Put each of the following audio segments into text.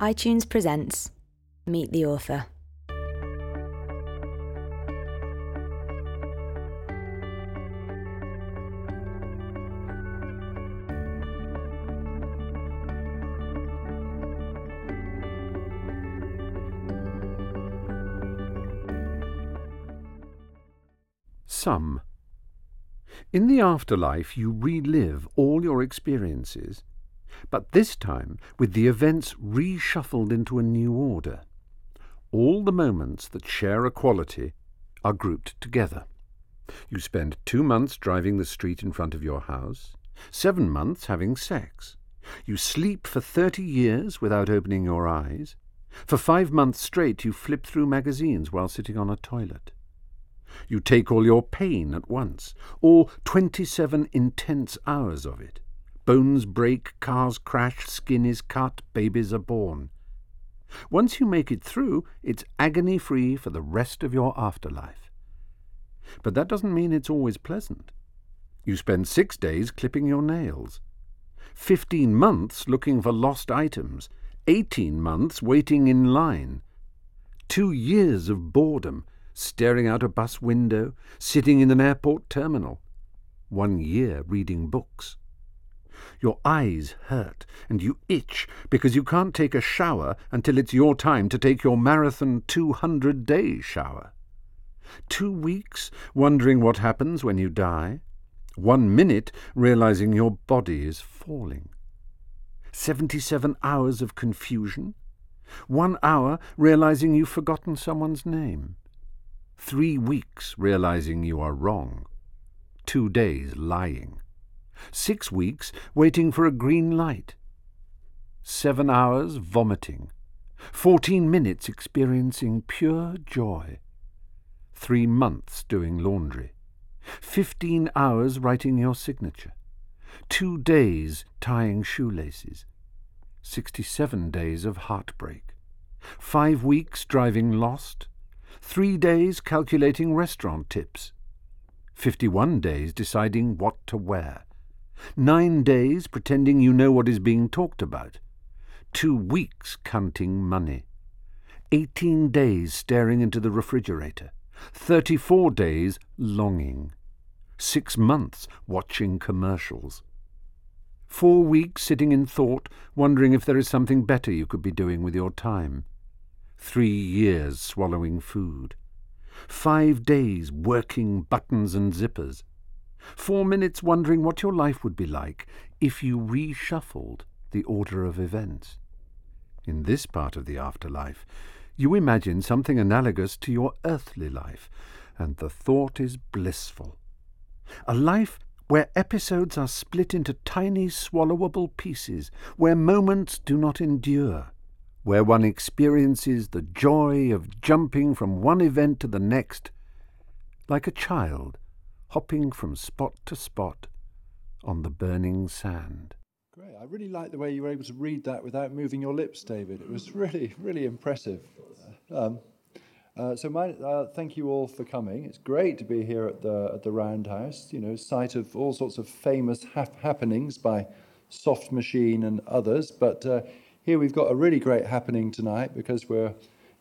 iTunes presents Meet the Author. Sum. In the afterlife, you relive all your experiences, but this time with the events reshuffled into a new order. All the moments that share a quality are grouped together. You spend two months driving the street in front of your house, seven months having sex. You sleep for thirty years without opening your eyes. For five months straight, you flip through magazines while sitting on a toilet. You take all your pain at once, all 27 intense hours of it. Bones break, cars crash, skin is cut, babies are born. Once you make it through, it's agony free for the rest of your afterlife. But that doesn't mean it's always pleasant. You spend six days clipping your nails, fifteen months looking for lost items, eighteen months waiting in line, two years of boredom staring out a bus window, sitting in an airport terminal, one year reading books. Your eyes hurt and you itch because you can't take a shower until it's your time to take your marathon 200 day shower. Two weeks wondering what happens when you die. One minute realizing your body is falling. 77 hours of confusion. One hour realizing you've forgotten someone's name. Three weeks realizing you are wrong. Two days lying. Six weeks waiting for a green light. Seven hours vomiting. Fourteen minutes experiencing pure joy. Three months doing laundry. Fifteen hours writing your signature. Two days tying shoelaces. Sixty-seven days of heartbreak. Five weeks driving lost three days calculating restaurant tips, 51 days deciding what to wear, nine days pretending you know what is being talked about, two weeks counting money, 18 days staring into the refrigerator, 34 days longing, six months watching commercials. Four weeks sitting in thought, wondering if there is something better you could be doing with your time. Three years swallowing food, five days working buttons and zippers, four minutes wondering what your life would be like if you reshuffled the order of events. In this part of the afterlife, you imagine something analogous to your earthly life, and the thought is blissful. A life where episodes are split into tiny swallowable pieces, where moments do not endure, where one experiences the joy of jumping from one event to the next, like a child hopping from spot to spot on the burning sand. Great. I really like the way you were able to read that without moving your lips, David. It was really, really impressive. Um, uh, so, my, uh, thank you all for coming. It's great to be here at the at the Roundhouse. You know, site of all sorts of famous happenings by Soft Machine and others. But uh, here we've got a really great happening tonight because we're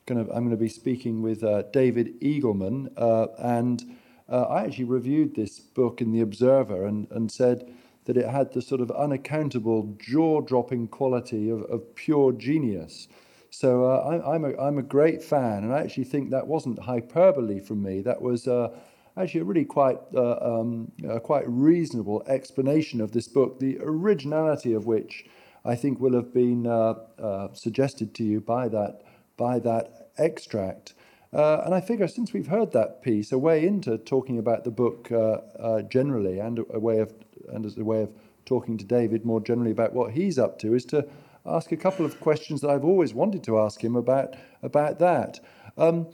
going to, I'm going to be speaking with uh, David Eagleman. Uh, and uh, I actually reviewed this book in The Observer and, and said that it had the sort of unaccountable, jaw dropping quality of, of pure genius. So uh, I, am a, I'm a great fan, and I actually think that wasn't hyperbole from me. That was uh, actually a really quite uh, um, quite reasonable explanation of this book, the originality of which I think will have been uh, uh, suggested to you by that by that extract. Uh, and I figure since we've heard that piece, a way into talking about the book uh, uh, generally, and a, a way of and as a way of talking to David more generally about what he's up to, is to ask a couple of questions that I've always wanted to ask him about about that. Um,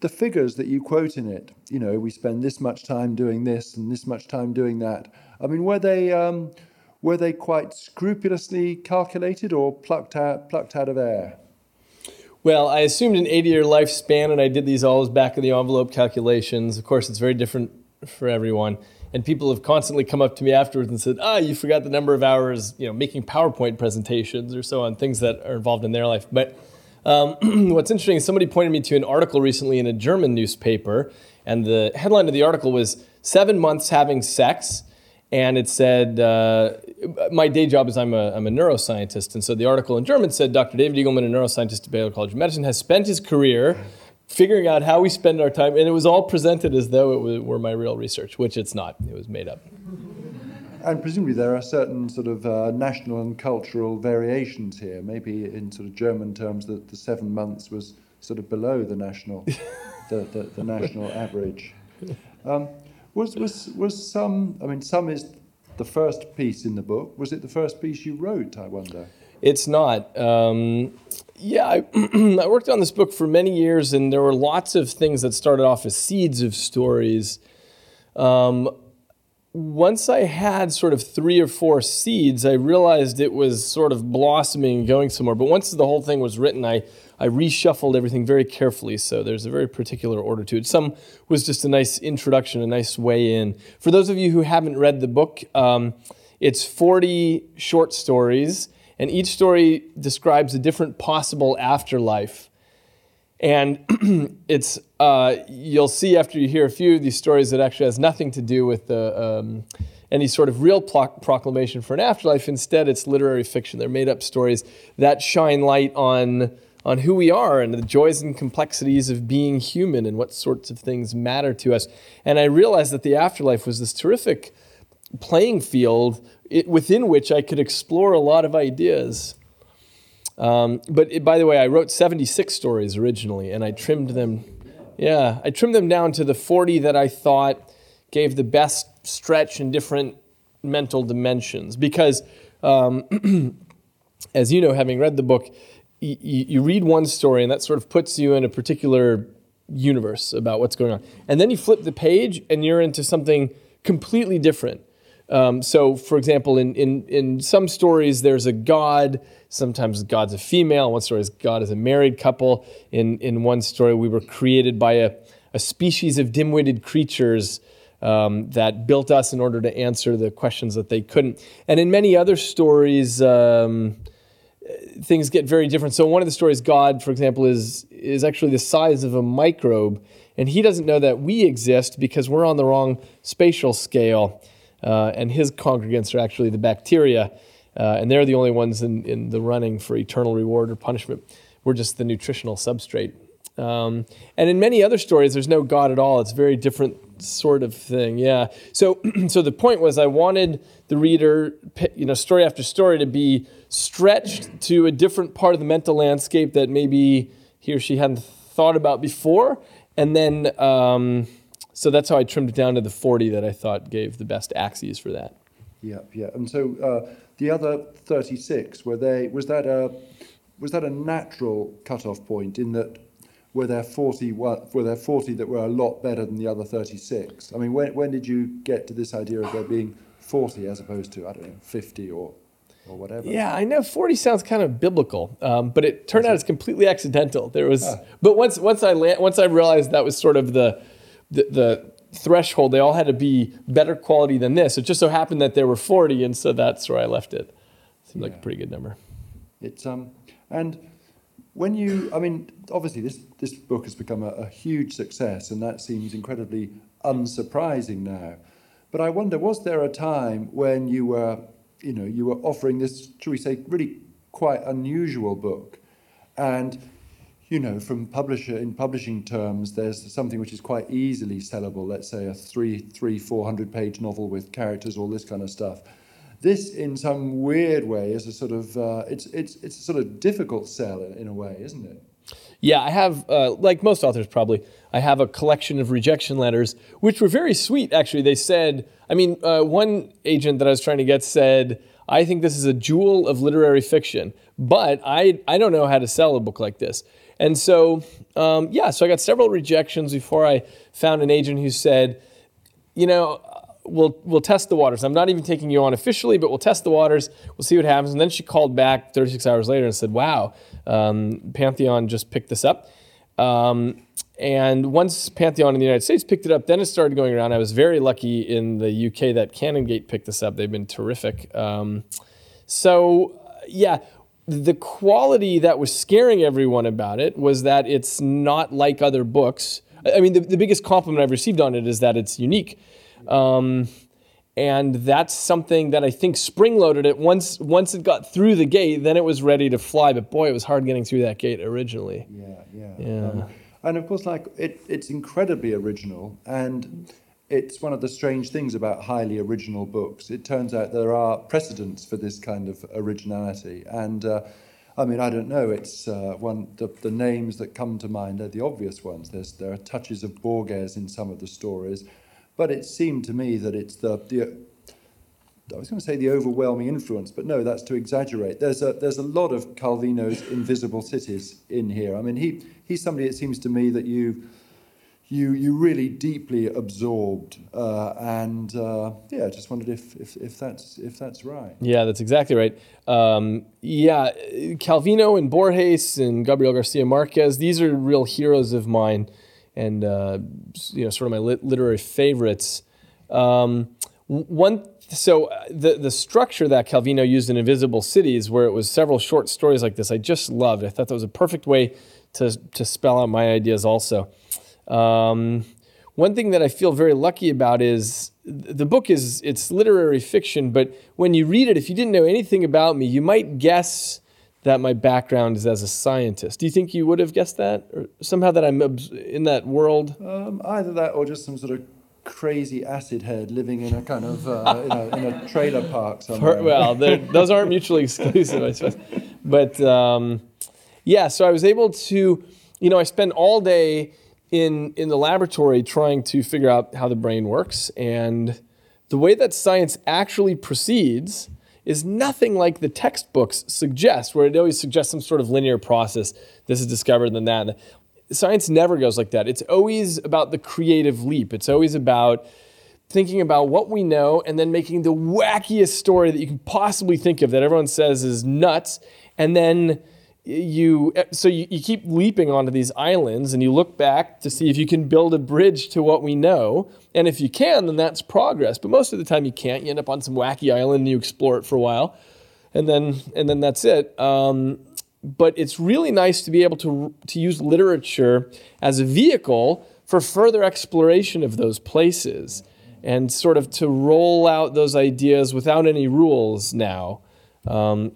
the figures that you quote in it, you know, we spend this much time doing this and this much time doing that. I mean, were they um, were they quite scrupulously calculated or plucked out, plucked out of air? Well, I assumed an 80 year lifespan and I did these all as back of the envelope calculations. Of course, it's very different for everyone. and people have constantly come up to me afterwards and said, "Ah, you forgot the number of hours, you know, making PowerPoint presentations or so on, things that are involved in their life." But um, what's interesting is somebody pointed me to an article recently in a German newspaper, and the headline of the article was Seven Months Having Sex. And it said, uh, my day job is I'm a, I'm a neuroscientist. And so the article in German said, Dr. David Eagleman, a neuroscientist at Baylor College of Medicine, has spent his career figuring out how we spend our time. And it was all presented as though it were my real research, which it's not. It was made up. And presumably there are certain sort of uh, national and cultural variations here. Maybe in sort of German terms, that the seven months was sort of below the national, the, the, the, national average. Um, was, was, was Sum, I mean, Sum is the first piece in the book. Was it the first piece you wrote, I wonder? It's not. Um, yeah, I, I, worked on this book for many years, and there were lots of things that started off as seeds of stories. Um, once I had sort of three or four seeds, I realized it was sort of blossoming going somewhere. But once the whole thing was written, I, I reshuffled everything very carefully. So there's a very particular order to it. Sum was just a nice introduction, a nice way in. For those of you who haven't read the book, um, it's 40 short stories, and each story describes a different possible afterlife. And it's uh, you'll see after you hear a few of these stories that actually has nothing to do with the, um, any sort of real pro- proclamation for an afterlife. Instead, it's literary fiction. They're made up stories that shine light on on who we are and the joys and complexities of being human and what sorts of things matter to us. And I realized that the afterlife was this terrific playing field within which I could explore a lot of ideas. Um, but it, by the way, I wrote 76 stories originally, and I trimmed them. Yeah, I trimmed them down to the 40 that I thought gave the best stretch in different mental dimensions. Because, um, as you know, having read the book, y- you read one story, and that sort of puts you in a particular universe about what's going on. And then you flip the page, and you're into something completely different. Um, so, for example, in, in, in some stories, there's a god. Sometimes God's a female. In one story, is God is a married couple. In, in one story, we were created by a, a species of dim witted creatures um, that built us in order to answer the questions that they couldn't. And in many other stories, um, things get very different. So, one of the stories, God, for example, is, is actually the size of a microbe. And he doesn't know that we exist because we're on the wrong spatial scale uh, and his congregants are actually the bacteria, uh, and they're the only ones in, in the running for eternal reward or punishment. We're just the nutritional substrate. Um, and in many other stories, there's no God at all. It's very different sort of thing. Yeah. So, so the point was, I wanted the reader, you know, story after story, to be stretched to a different part of the mental landscape that maybe he or she hadn't thought about before, and then. Um, so that's how I trimmed it down to the 40 that I thought gave the best axes for that. Yeah, yeah. And so uh, the other 36 were they was that a was that a natural cutoff point in that were there 40 were there 40 that were a lot better than the other 36? I mean, when when did you get to this idea of there being 40 as opposed to I don't know 50 or or whatever. Yeah, I know 40 sounds kind of biblical, um, but it turned out it's completely accidental. There was, ah. but once once I once I realized that was sort of the the, the threshold, they all had to be better quality than this. It just so happened that there were 40, and so that's where I left it. Seemed yeah. like a pretty good number. It's um, and when you, I mean, obviously this this book has become a, a huge success, and that seems incredibly unsurprising now. But I wonder, was there a time when you were, you know, you were offering this, should we say, really quite unusual book, and you know, from publisher in publishing terms, there's something which is quite easily sellable. Let's say a three, three, four hundred page novel with characters, all this kind of stuff. This, in some weird way, is a sort of uh, it's it's it's a sort of difficult sell in, a way, isn't it? Yeah, I have, uh, like most authors probably, I have a collection of rejection letters, which were very sweet, actually. They said, I mean, uh, one agent that I was trying to get said, I think this is a jewel of literary fiction, but I, I don't know how to sell a book like this. And so, um, yeah, so I got several rejections before I found an agent who said, you know, we'll we'll test the waters. I'm not even taking you on officially, but we'll test the waters. We'll see what happens. And then she called back 36 hours later and said, "Wow, um, Pantheon just picked this up." Um, and once Pantheon in the United States picked it up, then it started going around. I was very lucky in the UK that Canongate picked this up. They've been terrific. Um, so, yeah, the quality that was scaring everyone about it was that it's not like other books. I mean, the, the biggest compliment I've received on it is that it's unique. Um, and that's something that I think spring loaded it. Once once it got through the gate, then it was ready to fly. But boy, it was hard getting through that gate originally. Yeah, yeah. Yeah. Um, and of course, like it, it's incredibly original, and it's one of the strange things about highly original books. It turns out there are precedents for this kind of originality, and uh, I mean, I don't know. It's uh, one the, the names that come to mind are the obvious ones. There's there are touches of Borges in some of the stories, but it seemed to me that it's the the I was going to say the overwhelming influence, but no, that's to exaggerate. There's a there's a lot of Calvino's invisible cities in here. I mean, he he's somebody it seems to me that you you you really deeply absorbed, uh, and uh, yeah, I just wondered if, if if that's if that's right. Yeah, that's exactly right. Um, yeah, Calvino and Borges and Gabriel Garcia Marquez, these are real heroes of mine, and uh, you know, sort of my lit- literary favorites. Um, one so uh, the the structure that Calvino used in Invisible Cities, where it was several short stories like this, I just loved. I thought that was a perfect way to to spell out my ideas. Also, um, one thing that I feel very lucky about is the book is it's literary fiction, but when you read it, if you didn't know anything about me, you might guess that my background is as a scientist. Do you think you would have guessed that, or somehow that I'm in that world? Um, either that or just some sort of crazy acid head living in a kind of uh, in, a, in a trailer park somewhere. well, those aren't mutually exclusive, I suppose. But um, yeah, so I was able to, you know, I spent all day in in the laboratory trying to figure out how the brain works, and the way that science actually proceeds is nothing like the textbooks suggest, where it always suggests some sort of linear process. This is discovered, then that science never goes like that. It's always about the creative leap. It's always about thinking about what we know and then making the wackiest story that you can possibly think of that everyone says is nuts. And then you, so you, you keep leaping onto these islands and you look back to see if you can build a bridge to what we know. And if you can, then that's progress. But most of the time you can't. You end up on some wacky island and you explore it for a while. And then, and then that's it. Um, but it's really nice to be able to, to use literature as a vehicle for further exploration of those places and sort of to roll out those ideas without any rules now. Um,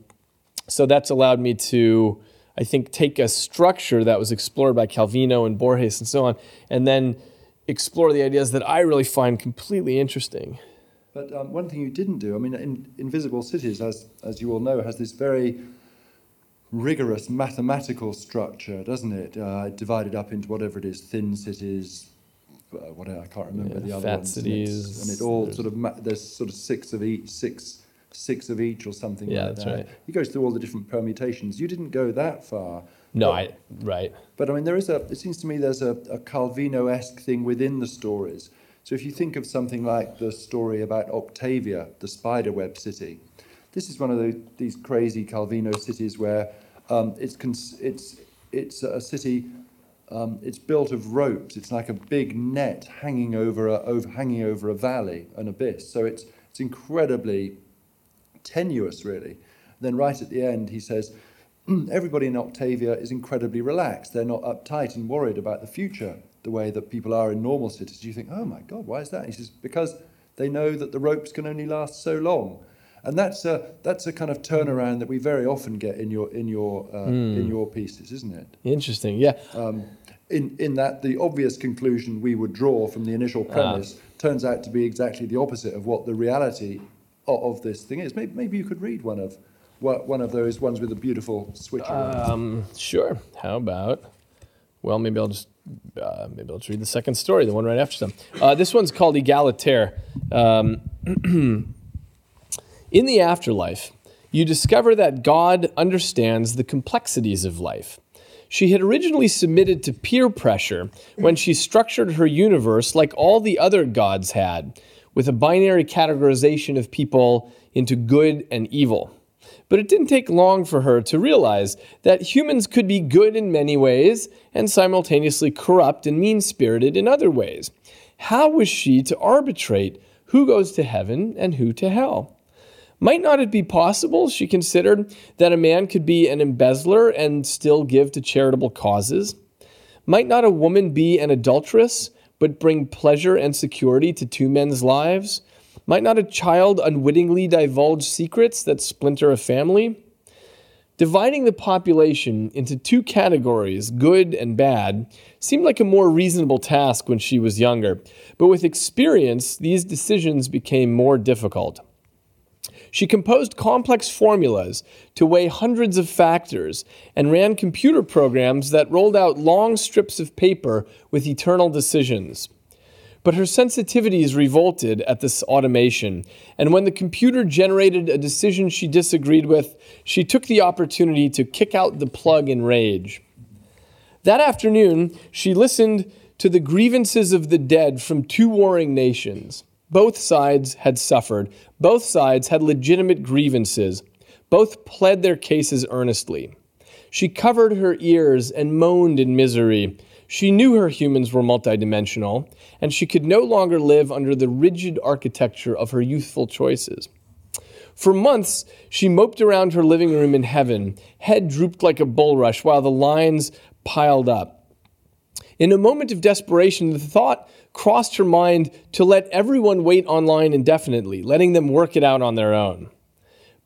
so that's allowed me to, I think, take a structure that was explored by Calvino and Borges and so on, and then explore the ideas that I really find completely interesting. But um, one thing you didn't do, I mean, in, Invisible Cities, as, as you all know, has this very rigorous mathematical structure, doesn't it? Uh, divided up into whatever it is, thin cities, uh, what I can't remember Yeah, the other fat ones. cities, and, and it all sort of ma- there's sort of six of each, six six of each or something Yeah, like that's that. right. He goes through all the different permutations. You didn't go that far. No, But- I, right. but I mean, there is a. It seems to me there's a, a Calvino-esque thing within the stories. So if you think of something like the story about Octavia, the spiderweb city, this is one of the, these crazy Calvino cities where um, it's cons- it's it's a city. Um, it's built of ropes. It's like a big net hanging over a over hanging over a valley, an abyss. So it's it's incredibly tenuous, really. Then right at the end, he says, everybody in Octavia is incredibly relaxed. They're not uptight and worried about the future the way that people are in normal cities. You think, oh my God, why is that? He says, because they know that the ropes can only last so long. And that's a, that's a kind of turnaround that we very often get in your, in your, uh, in your pieces, isn't it? Interesting. Yeah. Um, in, in that the obvious conclusion we would draw from the initial premise turns out to be exactly the opposite of what the reality of, this thing is. Maybe, maybe you could read one of one of those ones with a beautiful switch. Um, sure. How about? Well, maybe I'll just uh, maybe I'll just read the second story, the one right after Sum. Uh, this one's called Egalitaire. Um, in the afterlife, you discover that God understands the complexities of life. She had originally submitted to peer pressure when she structured her universe like all the other gods had, with a binary categorization of people into good and evil. But it didn't take long for her to realize that humans could be good in many ways and simultaneously corrupt and mean spirited in other ways. How was she to arbitrate who goes to heaven and who to hell? Might not it be possible, she considered, that a man could be an embezzler and still give to charitable causes? Might not a woman be an adulteress, but bring pleasure and security to two men's lives? Might not a child unwittingly divulge secrets that splinter a family? Dividing the population into two categories, good and bad, seemed like a more reasonable task when she was younger, but with experience, these decisions became more difficult. She composed complex formulas to weigh hundreds of factors and ran computer programs that rolled out long strips of paper with eternal decisions. But her sensitivities revolted at this automation, and when the computer generated a decision she disagreed with, she took the opportunity to kick out the plug in rage. That afternoon, she listened to the grievances of the dead from two warring nations. Both sides had suffered, both sides had legitimate grievances, both pled their cases earnestly. She covered her ears and moaned in misery. She knew her humans were multidimensional, and she could no longer live under the rigid architecture of her youthful choices. For months, she moped around her living room in heaven, head drooped like a bulrush while the lines piled up. In a moment of desperation, the thought crossed her mind to let everyone wait online indefinitely, letting them work it out on their own.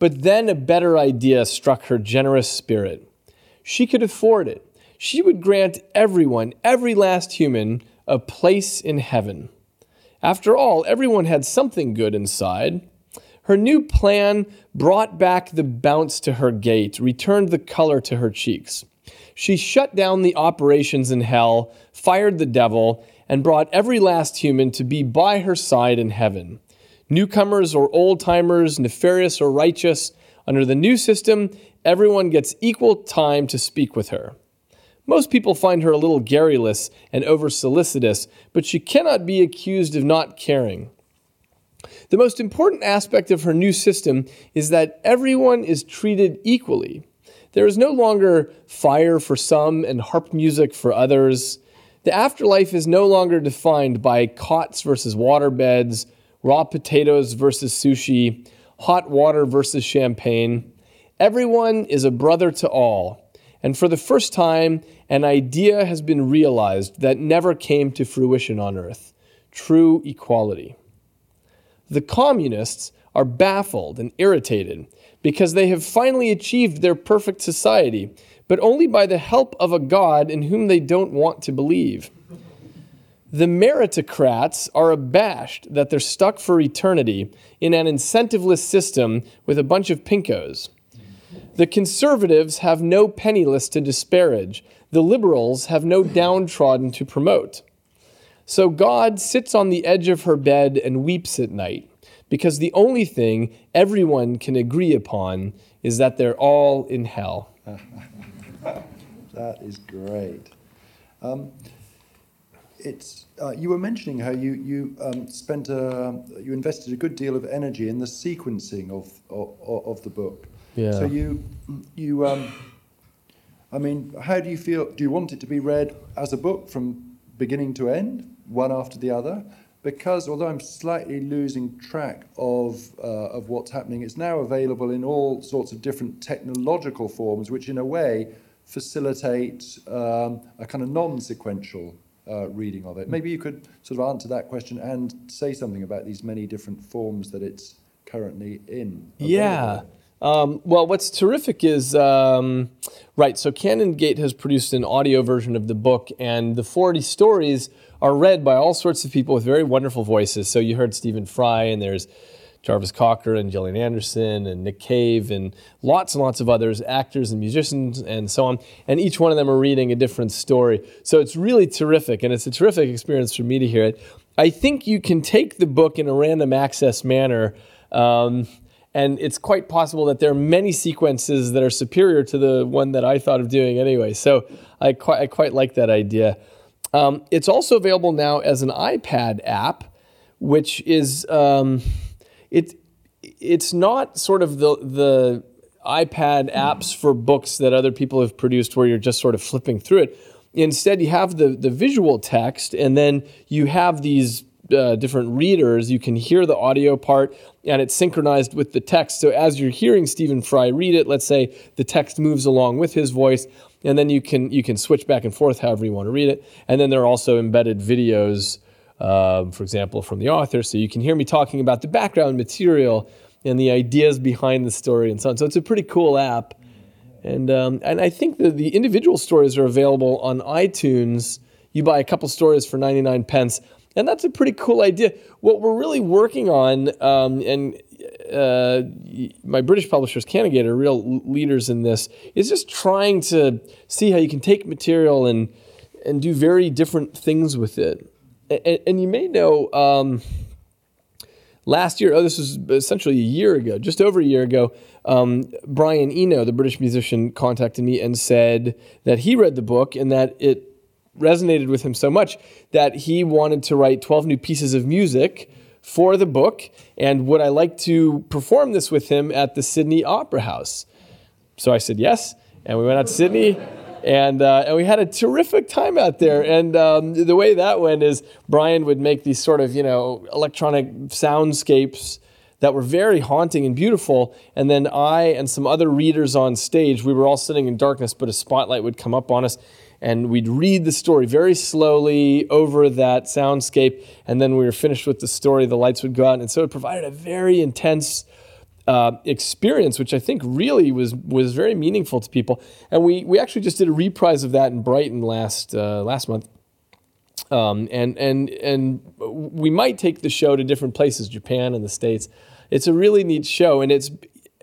But then a better idea struck her generous spirit. She could afford it she would grant everyone, every last human, a place in heaven. After all, everyone had something good inside. Her new plan brought back the bounce to her gait, returned the color to her cheeks. She shut down the operations in hell, fired the devil, and brought every last human to be by her side in heaven. Newcomers or old timers, nefarious or righteous, under the new system, everyone gets equal time to speak with her. Most people find her a little garrulous and over solicitous, but she cannot be accused of not caring. The most important aspect of her new system is that everyone is treated equally. There is no longer fire for some and harp music for others. The afterlife is no longer defined by cots versus waterbeds, raw potatoes versus sushi, hot water versus champagne. Everyone is a brother to all. And for the first time, an idea has been realized that never came to fruition on earth true equality. The communists are baffled and irritated because they have finally achieved their perfect society, but only by the help of a God in whom they don't want to believe. The meritocrats are abashed that they're stuck for eternity in an incentiveless system with a bunch of pinkos. The conservatives have no penniless to disparage. The liberals have no downtrodden to promote. So God sits on the edge of her bed and weeps at night, because the only thing everyone can agree upon is that they're all in hell. that is great. Um, it's uh, you were mentioning how you you um, spent a, you invested a good deal of energy in the sequencing of of, of the book. Yeah. So you, you, um, I mean, how do you feel? Do you want it to be read as a book from beginning to end, one after the other? Because although I'm slightly losing track of uh, of what's happening, it's now available in all sorts of different technological forms, which in a way facilitate um, a kind of non-sequential uh, reading of it. Maybe you could sort of answer that question and say something about these many different forms that it's currently in. Available. Yeah. Um, well, what's terrific is um, right. So Canongate has produced an audio version of the book, and the 40 stories are read by all sorts of people with very wonderful voices. So you heard Stephen Fry, and there's Jarvis Cocker and Gillian Anderson and Nick Cave and lots and lots of others, actors and musicians and so on. And each one of them are reading a different story. So it's really terrific, and it's a terrific experience for me to hear it. I think you can take the book in a random access manner. Um, and it's quite possible that there are many sequences that are superior to the one that I thought of doing anyway. So I quite, I quite like that idea. Um, it's also available now as an iPad app, which is um, it, it's not sort of the the iPad apps for books that other people have produced where you're just sort of flipping through it. Instead, you have the, the visual text, and then you have these uh, different readers. You can hear the audio part, and it's synchronized with the text. So as you're hearing Stephen Fry read it, let's say the text moves along with his voice, and then you can you can switch back and forth however you want to read it. And then there are also embedded videos, uh, for example, from the author, so you can hear me talking about the background material and the ideas behind the story and so on. So it's a pretty cool app. And, um, and I think that the individual stories are available on iTunes. You buy a couple stories for 99 pence, and that's a pretty cool idea. What we're really working on, um, and uh, my British publishers, Canongate, are real leaders in this, is just trying to see how you can take material and, and do very different things with it. And, and you may know. Um, last year, oh, this was essentially a year ago, just over a year ago, um, Brian Eno, the British musician, contacted me and said that he read the book and that it resonated with him so much that he wanted to write 12 new pieces of music for the book. And would I like to perform this with him at the Sydney Opera House? So I said yes. And we went out to Sydney and uh, and we had a terrific time out there. And um, the way that went is Brian would make these sort of you know electronic soundscapes that were very haunting and beautiful. And then I and some other readers on stage, we were all sitting in darkness, but a spotlight would come up on us. And we'd read the story very slowly over that soundscape. And then we were finished with the story, the lights would go out. And so it provided a very intense uh, experience, which I think really was was very meaningful to people. And we we actually just did a reprise of that in Brighton last uh, last month. Um, and and and we might take the show to different places, Japan and the States. It's a really neat show, and it's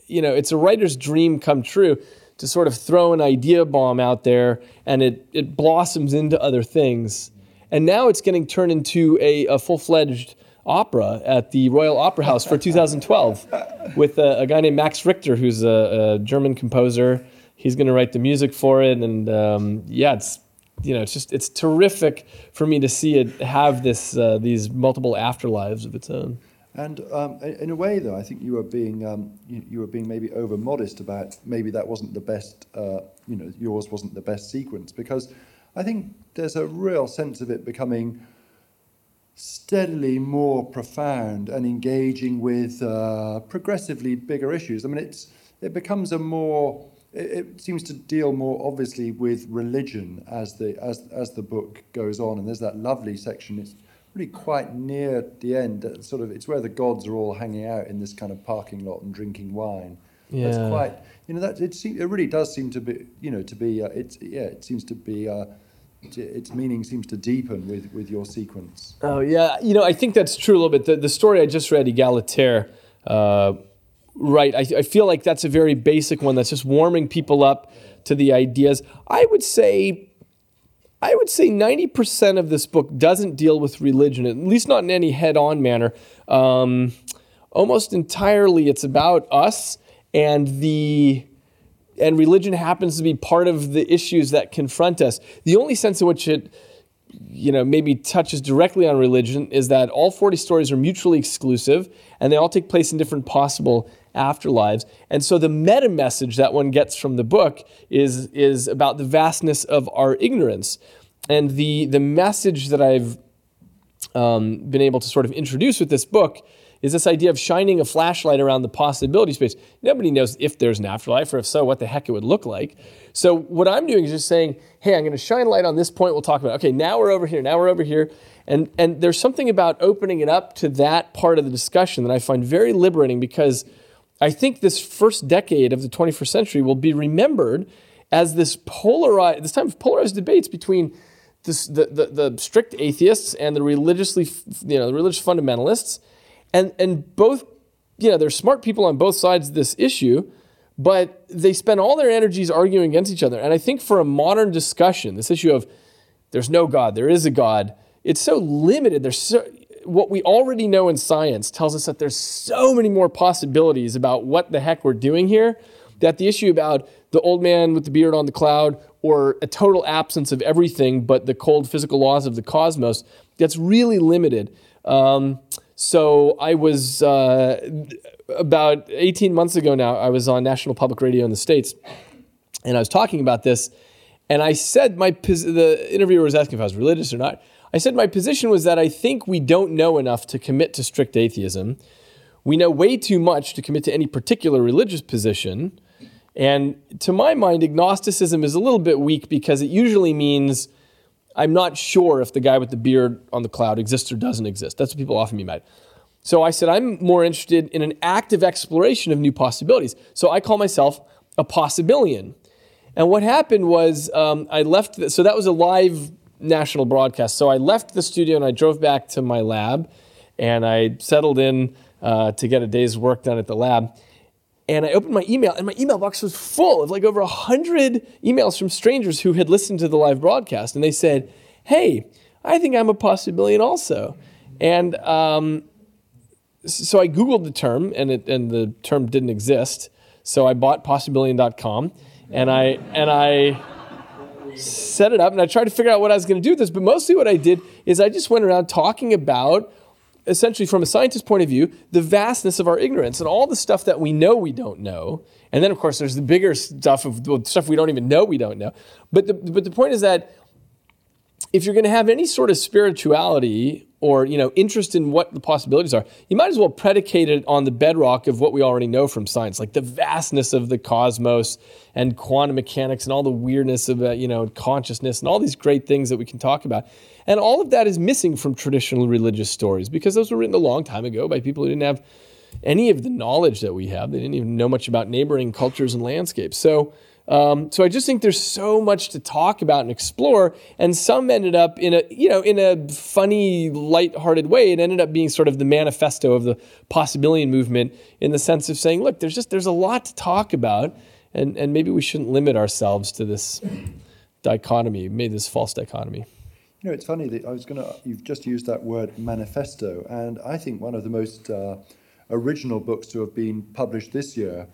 you know it's a writer's dream come true to sort of throw an idea bomb out there, and it it blossoms into other things. And now it's getting turned into a, a full fledged opera at the Royal Opera House for 2012 with a, a guy named Max Richter, who's a, a German composer. He's going to write the music for it, and um, yeah, it's you know, it's just it's terrific for me to see it have this uh, these multiple afterlives of its own. And um, in a way, though, I think you were being um, you, you, were being maybe over modest about maybe that wasn't the best. Uh, you know, yours wasn't the best sequence because I think there's a real sense of it becoming steadily more profound and engaging with uh, progressively bigger issues. I mean, it's it becomes a more it, it, seems to deal more obviously with religion as the as as the book goes on, and there's that lovely section. It's really quite near the end. Sort of, it's where the gods are all hanging out in this kind of parking lot and drinking wine. Yeah. It's quite, you know, that it, it really does seem to be, you know, to be, uh, it's yeah, it seems to be. Uh, its meaning seems to deepen with, with your sequence. Oh yeah, you know I think that's true a little bit. The, the story I just read, Egalitaire, uh, right? I, I feel like that's a very basic one that's just warming people up to the ideas. I would say, I would say ninety percent of this book doesn't deal with religion, at least not in any head-on manner. Um, almost entirely, it's about us and the and religion happens to be part of the issues that confront us. The only sense in which it you know maybe touches directly on religion is that all 40 stories are mutually exclusive and they all take place in different possible afterlives and so the meta message that one gets from the book is is about the vastness of our ignorance and the the message that i've um, been able to sort of introduce with this book is this idea of shining a flashlight around the possibility space. Nobody knows if there's an afterlife, or if so, what the heck it would look like. So what I'm doing is just saying, hey, I'm going to shine light on this point. We'll talk about. It. Okay, now we're over here. Now we're over here. And and there's something about opening it up to that part of the discussion that I find very liberating because I think this first decade of the 21st century will be remembered as this polarized, this time of polarized debates between this, the, the, the strict atheists and the religiously, you know, the religious fundamentalists and, and both, you know, there's smart people on both sides of this issue, but they spend all their energies arguing against each other. And I think for a modern discussion, this issue of there's no God, there is a God, it's so limited. There's so, what we already know in science tells us that there's so many more possibilities about what the heck we're doing here that the issue about the old man with the beard on the cloud or a total absence of everything but the cold physical laws of the cosmos that's really limited. Um, so I was uh, about 18 months ago now. I was on National Public Radio in the states, and I was talking about this. And I said my the interviewer was asking if I was religious or not. I said my position was that I think we don't know enough to commit to strict atheism. We know way too much to commit to any particular religious position. And to my mind, agnosticism is a little bit weak because it usually means I'm not sure if the guy with the beard on the cloud exists or doesn't exist. That's what people often by it. So I said, I'm more interested in an active exploration of new possibilities. So I call myself a possibilian. And what happened was um, I left, the, so that was a live national broadcast. So I left the studio and I drove back to my lab and I settled in uh, to get a day's work done at the lab. And I opened my email, and my email box was full of like over 100 emails from strangers who had listened to the live broadcast. And they said, Hey, I think I'm a possibilian also. And um, so I Googled the term, and, it, and the term didn't exist. So I bought possibilian.com, and I, and I set it up, and I tried to figure out what I was going to do with this. But mostly what I did is I just went around talking about essentially from a scientist's point of view, the vastness of our ignorance and all the stuff that we know we don't know. And then, of course, there's the bigger stuff of well, stuff we don't even know we don't know. But the, but the point is that if you're going to have any sort of spirituality or you know interest in what the possibilities are, you might as well predicate it on the bedrock of what we already know from science, like the vastness of the cosmos and quantum mechanics and all the weirdness of uh, you know consciousness and all these great things that we can talk about. And all of that is missing from traditional religious stories because those were written a long time ago by people who didn't have any of the knowledge that we have. They didn't even know much about neighboring cultures and landscapes. So um, so I just think there's so much to talk about and explore, and Sum ended up in a you know in a funny, light-hearted way. It ended up being sort of the manifesto of the possibilian movement in the sense of saying, look, there's just there's a lot to talk about, and and maybe we shouldn't limit ourselves to this dichotomy, made this false dichotomy. You know, it's funny that I was going to. You've just used that word manifesto, and I think one of the most uh, original books to have been published this year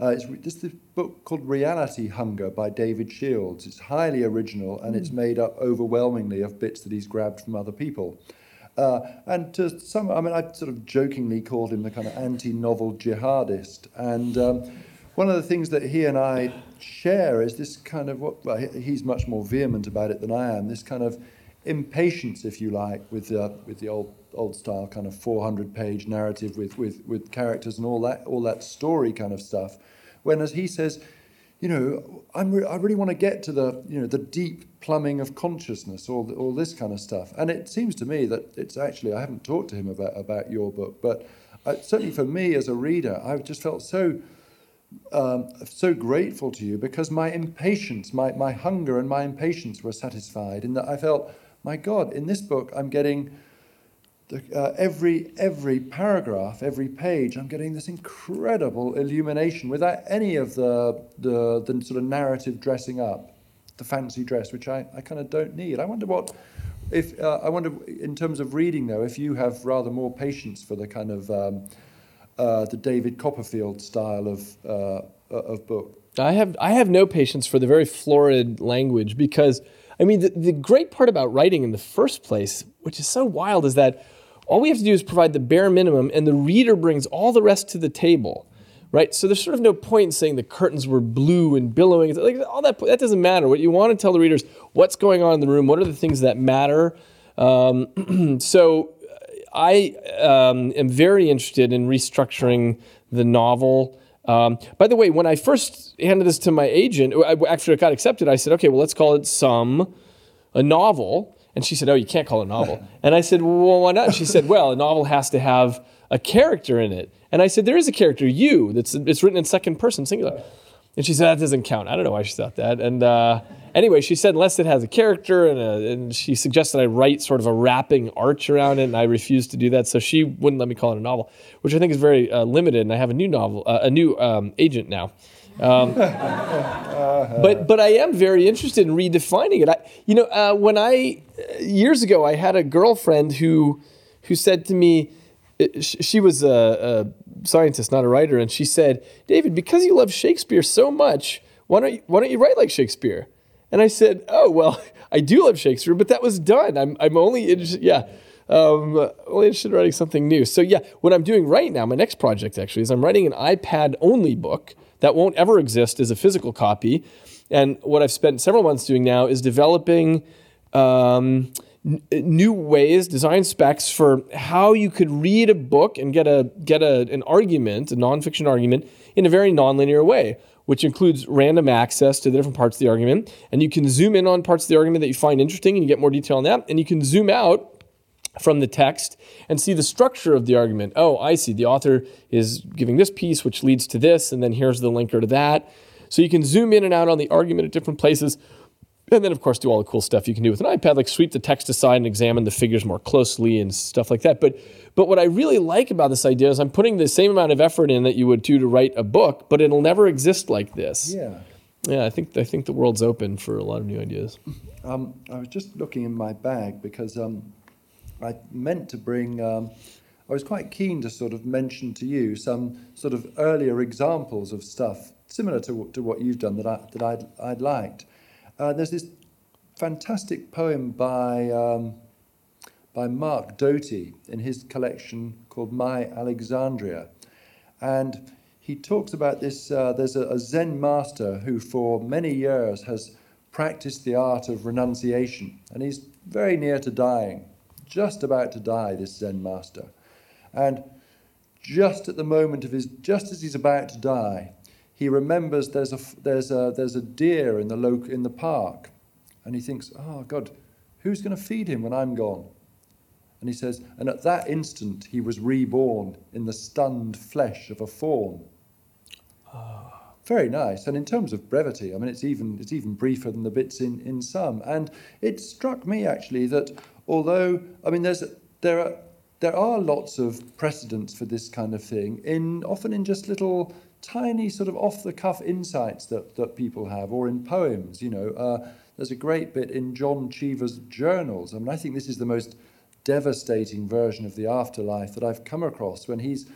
uh, it's, this is book called Reality Hunger by David Shields. It's highly original and it's mm. made up overwhelmingly of bits that he's grabbed from other people. Uh, and to some, I mean, I sort of jokingly called him the kind of anti-novel jihadist. And um, one of the things that he and I share is this kind of what well, he's much more vehement about it than I am. This kind of impatience, if you like, with uh, with the old old style kind of 400 page narrative with, with, with characters and all that all that story kind of stuff. When as he says, you know, I'm re- I really want to get to the you know the deep plumbing of consciousness, all the, all this kind of stuff. And it seems to me that it's actually I haven't talked to him about about your book, but uh, certainly for me as a reader, I've just felt so. Um, so grateful to you because my impatience, my, my hunger and my impatience were satisfied in that I felt, my God, in this book I'm getting the, uh, every every paragraph, every page, I'm getting this incredible illumination without any of the the, the sort of narrative dressing up, the fancy dress, which I, I kind of don't need. I wonder what if uh, I wonder in terms of reading though, if you have rather more patience for the kind of um, uh, the David Copperfield style of uh, of book. I have I have no patience for the very florid language because I mean the, the great part about writing in the first place, which is so wild, is that all we have to do is provide the bare minimum, and the reader brings all the rest to the table, right? So there's sort of no point in saying the curtains were blue and billowing. Like all that that doesn't matter. What you want to tell the readers what's going on in the room. What are the things that matter? Um, so I um, am very interested in restructuring the novel. Um, by the way, when I first handed this to my agent, after it got accepted, I said, okay, well, let's call it Sum a novel. And she said, Oh, you can't call it a novel. And I said, Well, why not? She said, Well, a novel has to have a character in it. And I said, There is a character, you, that's it's written in second person, singular. And she said, That doesn't count. I don't know why she thought that. And uh, anyway, she said, Unless it has a character, and, a, and she suggested I write sort of a wrapping arch around it, and I refused to do that. So she wouldn't let me call it a novel, which I think is very uh, limited. And I have a new novel, uh, a new um, agent now. Um, but but I am very interested in redefining it. I, you know, uh, when I years ago I had a girlfriend who who said to me, uh, she was a, a scientist, not a writer, and she said, "David, because you love Shakespeare so much, why don't you, why don't you write like Shakespeare?" And I said, "Oh well, I do love Shakespeare, but that was done. I'm I'm only interested, yeah." um, only interested in writing something new. So yeah, what I'm doing right now, my next project actually, is I'm writing an iPad only book that won't ever exist as a physical copy. And what I've spent several months doing now is developing um, n- new ways, design specs for how you could read a book and get a get a, an argument, a nonfiction argument, in a very nonlinear way, which includes random access to the different parts of the argument. And you can zoom in on parts of the argument that you find interesting, and you get more detail on that. And you can zoom out from the text and see the structure of the argument. Oh, I see. The author is giving this piece, which leads to this, and then here's the linker to that. So you can zoom in and out on the argument at different places. And then, of course, do all the cool stuff you can do with an iPad, like sweep the text aside and examine the figures more closely and stuff like that. But, but what I really like about this idea is I'm putting the same amount of effort in that you would do to write a book, but it'll never exist like this. Yeah. Yeah, I think I think the world's open for a lot of new ideas. Um, I was just looking in my bag because um, I meant to bring. Um, I was quite keen to sort of mention to you some sort of earlier examples of stuff similar to, to what you've done that I that I'd, I'd liked. Uh, there's this fantastic poem by um, by Mark Doty in his collection called My Alexandria, and he talks about this. Uh, there's a, a Zen master who, for many years, has practiced the art of renunciation, and he's very near to dying, just about to die. This Zen master, and just at the moment of his, just as he's about to die, he remembers there's a there's a there's a deer in the loc in the park, and he thinks, oh God, who's going to feed him when I'm gone? And he says, and at that instant he was reborn in the stunned flesh of a fawn. Ah. Very nice. And in terms of brevity, I mean, it's even it's even briefer than the bits in, in Sum. And it struck me actually that although I mean, there's there are there are lots of precedents for this kind of thing in often in just little tiny sort of off the cuff insights that, that people have or in poems you know uh, there's a great bit in john cheever's journals. I mean i think this is the most devastating version of the afterlife that i've come across when he's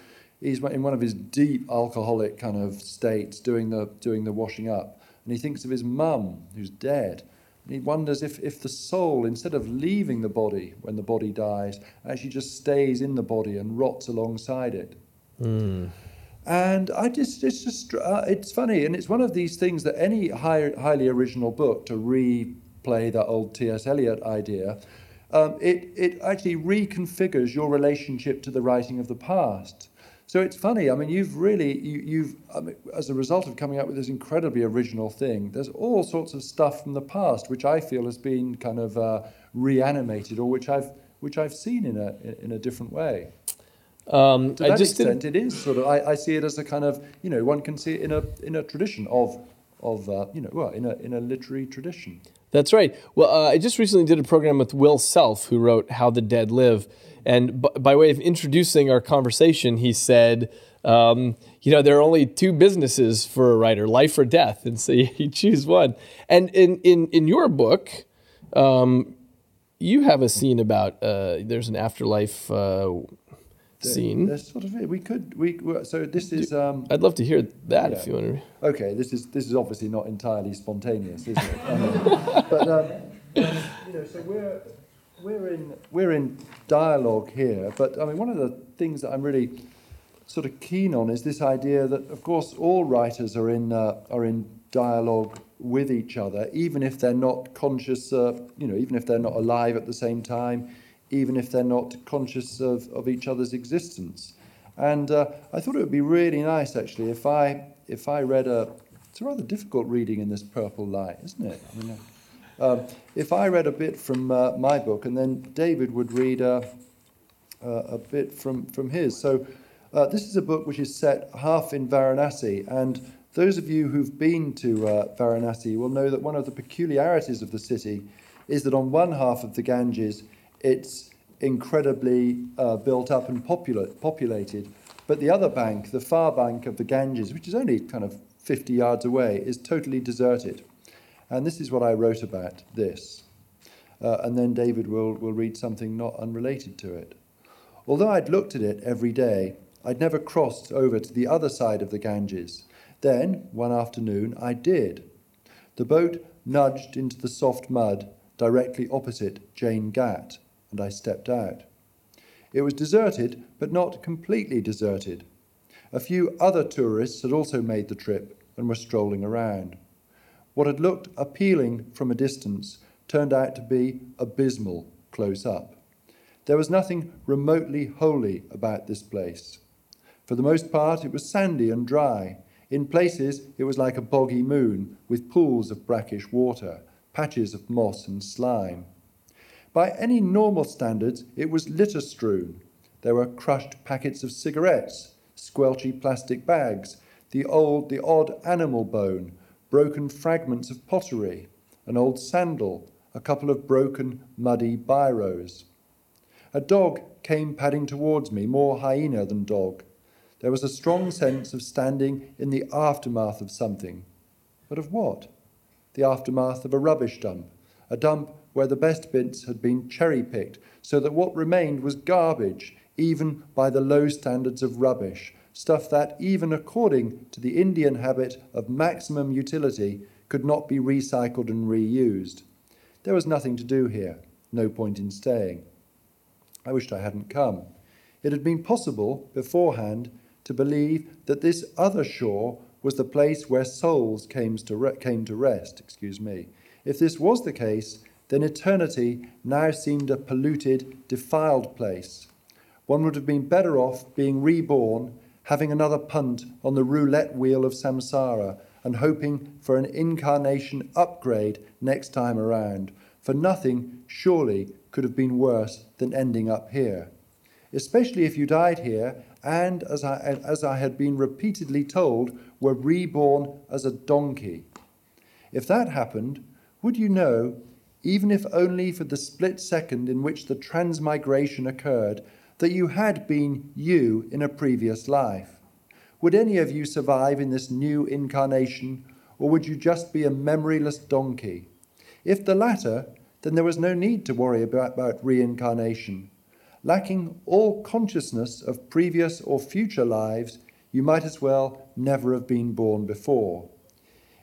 he's in one of his deep alcoholic kind of states doing the doing the washing up. And he thinks of his mum who's dead and he wonders if, if the soul, instead of leaving the body when the body dies, actually just stays in the body and rots alongside it. Mm. And I just, it's just, uh, it's funny. And it's one of these things that any high, highly original book to replay that old T.S. Eliot idea, um, it, it actually reconfigures your relationship to the writing of the past. So it's funny. I mean, you've really, you, you've, I mean, as a result of coming up with this incredibly original thing, there's all sorts of stuff from the past which I feel has been kind of uh, reanimated, or which I've, which I've seen in a, in a different way. Um, To I that just extent, did, it is sort of. I, I see it as a kind of, you know, one can see it in a in a tradition of, of uh, you know, well, in a in a literary tradition. That's right. Well, uh, I just recently did a program with Will Self, who wrote How the Dead Live. And b- by way of introducing our conversation, he said, um, you know, there are only two businesses for a writer life or death. And so you choose one. And in, in, in your book, um, you have a scene about uh, there's an afterlife uh, scene. There's sort of it. we could we so this is um, I'd love to hear that if you want to. okay. This is this is obviously not entirely spontaneous, is it? But um, you know, so we're we're in we're in dialogue here. But I mean, one of the things that I'm really sort of keen on is this idea that, of course, all writers are in uh, are in dialogue with each other, even if they're not conscious of, you know, even if they're not alive at the same time, even if they're not conscious of, of each other's existence. And uh, I thought it would be really nice, actually, if I if I read a. It's a rather difficult reading in this purple light, isn't it? I mean, um, if I read a bit from uh, my book, and then David would read a, uh, a bit from, from his. So uh, this is a book which is set half in Varanasi, and those of you who've been to uh, Varanasi will know that one of the peculiarities of the city is that on one half of the Ganges, it's incredibly uh, built up and popula- populated, but the other bank, the far bank of the Ganges, which is only kind of 50 yards away, is totally deserted. And this is what I wrote about this. Uh, and then David will, will read something not unrelated to it. Although I'd looked at it every day, I'd never crossed over to the other side of the Ganges. Then, one afternoon, I did. The boat nudged into the soft mud directly opposite Jain Ghat, and I stepped out. It was deserted, but not completely deserted. A few other tourists had also made the trip and were strolling around. What had looked appealing from a distance turned out to be abysmal close up. There was nothing remotely holy about this place. For the most part, it was sandy and dry. In places, it was like a boggy moon, with pools of brackish water, patches of moss and slime. By any normal standards, it was litter strewn. There were crushed packets of cigarettes, squelchy plastic bags, the old, the odd animal bone, broken fragments of pottery, an old sandal, a couple of broken, muddy biros. A dog came padding towards me, more hyena than dog. There was a strong sense of standing in the aftermath of something. But of what? The aftermath of a rubbish dump, a dump where the best bits had been cherry picked, so that what remained was garbage, even by the low standards of rubbish, stuff that, even according to the Indian habit of maximum utility, could not be recycled and reused. There was nothing to do here, no point in staying. I wished I hadn't come. It had been possible beforehand to believe that this other shore was the place where souls came to, re- came to rest. Excuse me. If this was the case, then eternity now seemed a polluted, defiled place. One would have been better off being reborn, having another punt on the roulette wheel of samsara, and hoping for an incarnation upgrade next time around, for nothing, surely, could have been worse than ending up here. Especially if you died here and, as I, as I had been repeatedly told, were reborn as a donkey. If that happened, would you know, even if only for the split second in which the transmigration occurred, that you had been you in a previous life? Would any of you survive in this new incarnation, or would you just be a memoryless donkey? If the latter, then there was no need to worry about, about reincarnation. Lacking all consciousness of previous or future lives, you might as well never have been born before.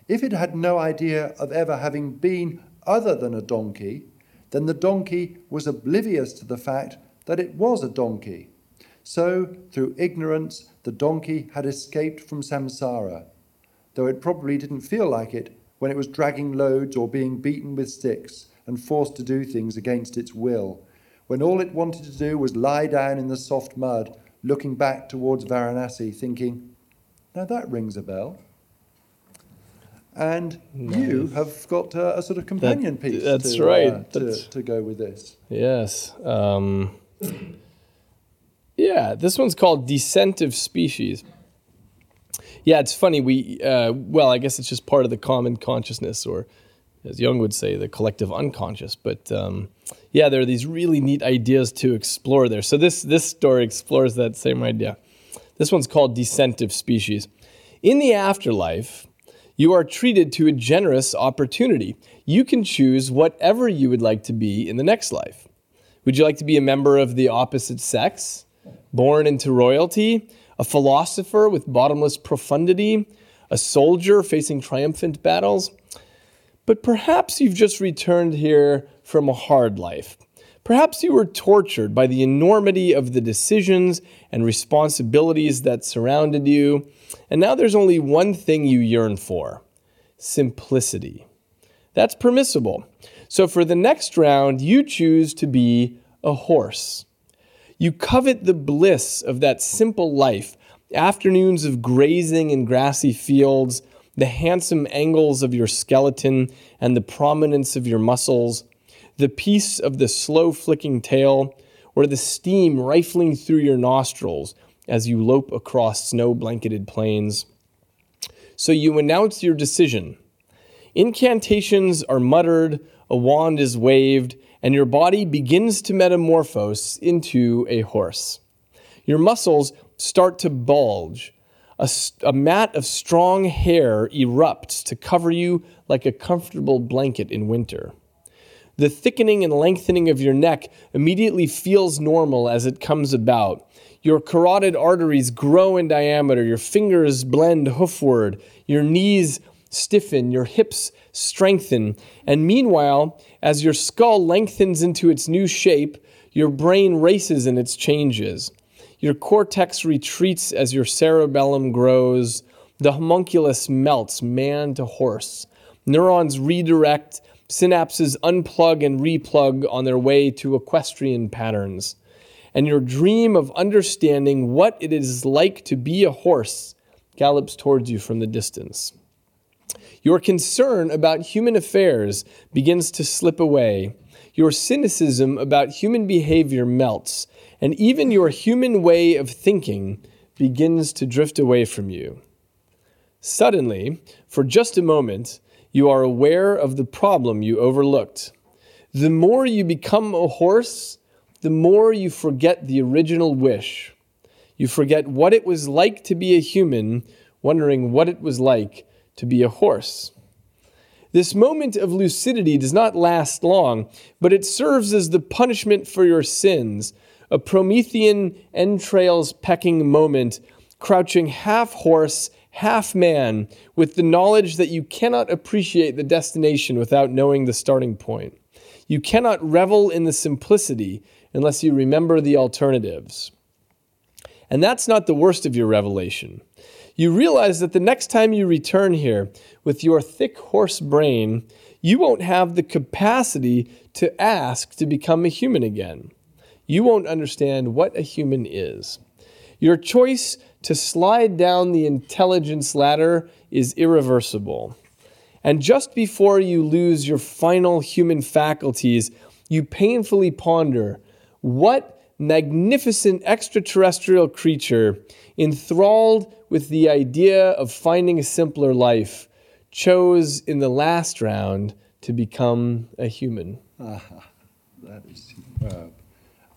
If it had no idea of ever having been other than a donkey, then the donkey was oblivious to the fact that it was a donkey. So, through ignorance, the donkey had escaped from samsara, though it probably didn't feel like it when it was dragging loads or being beaten with sticks and forced to do things against its will, when all it wanted to do was lie down in the soft mud, looking back towards Varanasi, thinking, now that rings a bell. And nice. you have got a, a, sort of companion that, piece. That's to, right. Uh, to, that's, to, go with this. Yes. Um, yeah, this one's called Descent of Species. Yeah, it's funny. We uh, well, I guess it's just part of the common consciousness, or as Jung would say, the collective unconscious. But um, yeah, there are these really neat ideas to explore there. So this this story explores that same idea. This one's called Descent of Species. In the afterlife, you are treated to a generous opportunity. You can choose whatever you would like to be in the next life. Would you like to be a member of the opposite sex, born into royalty, a philosopher with bottomless profundity, a soldier facing triumphant battles? But perhaps you've just returned here from a hard life. Perhaps you were tortured by the enormity of the decisions and responsibilities that surrounded you, and now there's only one thing you yearn for simplicity. That's permissible. So for the next round, you choose to be a horse. You covet the bliss of that simple life, afternoons of grazing in grassy fields, the handsome angles of your skeleton and the prominence of your muscles, the peace of the slow flicking tail, or the steam rifling through your nostrils as you lope across snow blanketed plains. So you announce your decision. Incantations are muttered, a wand is waved, and your body begins to metamorphose into a horse. Your muscles start to bulge a, a mat of strong hair erupts to cover you like a comfortable blanket in winter. The thickening and lengthening of your neck immediately feels normal as it comes about. Your carotid arteries grow in diameter, your fingers blend hoofward, your knees stiffen, your hips strengthen. And meanwhile, as your skull lengthens into its new shape, your brain races in its changes. Your cortex retreats as your cerebellum grows. The homunculus melts man to horse. Neurons redirect, synapses unplug and replug on their way to equestrian patterns. And your dream of understanding what it is like to be a horse gallops towards you from the distance. Your concern about human affairs begins to slip away. Your cynicism about human behavior melts, and even your human way of thinking begins to drift away from you. Suddenly, for just a moment, you are aware of the problem you overlooked. The more you become a horse, the more you forget the original wish. You forget what it was like to be a human, wondering what it was like to be a horse. This moment of lucidity does not last long, but it serves as the punishment for your sins, a Promethean entrails pecking moment, crouching half horse, half man, with the knowledge that you cannot appreciate the destination without knowing the starting point. You cannot revel in the simplicity unless you remember the alternatives. And that's not the worst of your revelation. You realize that the next time you return here with your thick horse brain, you won't have the capacity to ask to become a human again. You won't understand what a human is. Your choice to slide down the intelligence ladder is irreversible. And just before you lose your final human faculties, you painfully ponder what magnificent extraterrestrial creature, enthralled with the idea of finding a simpler life, chose in the last round to become a human. Ah, that is superb.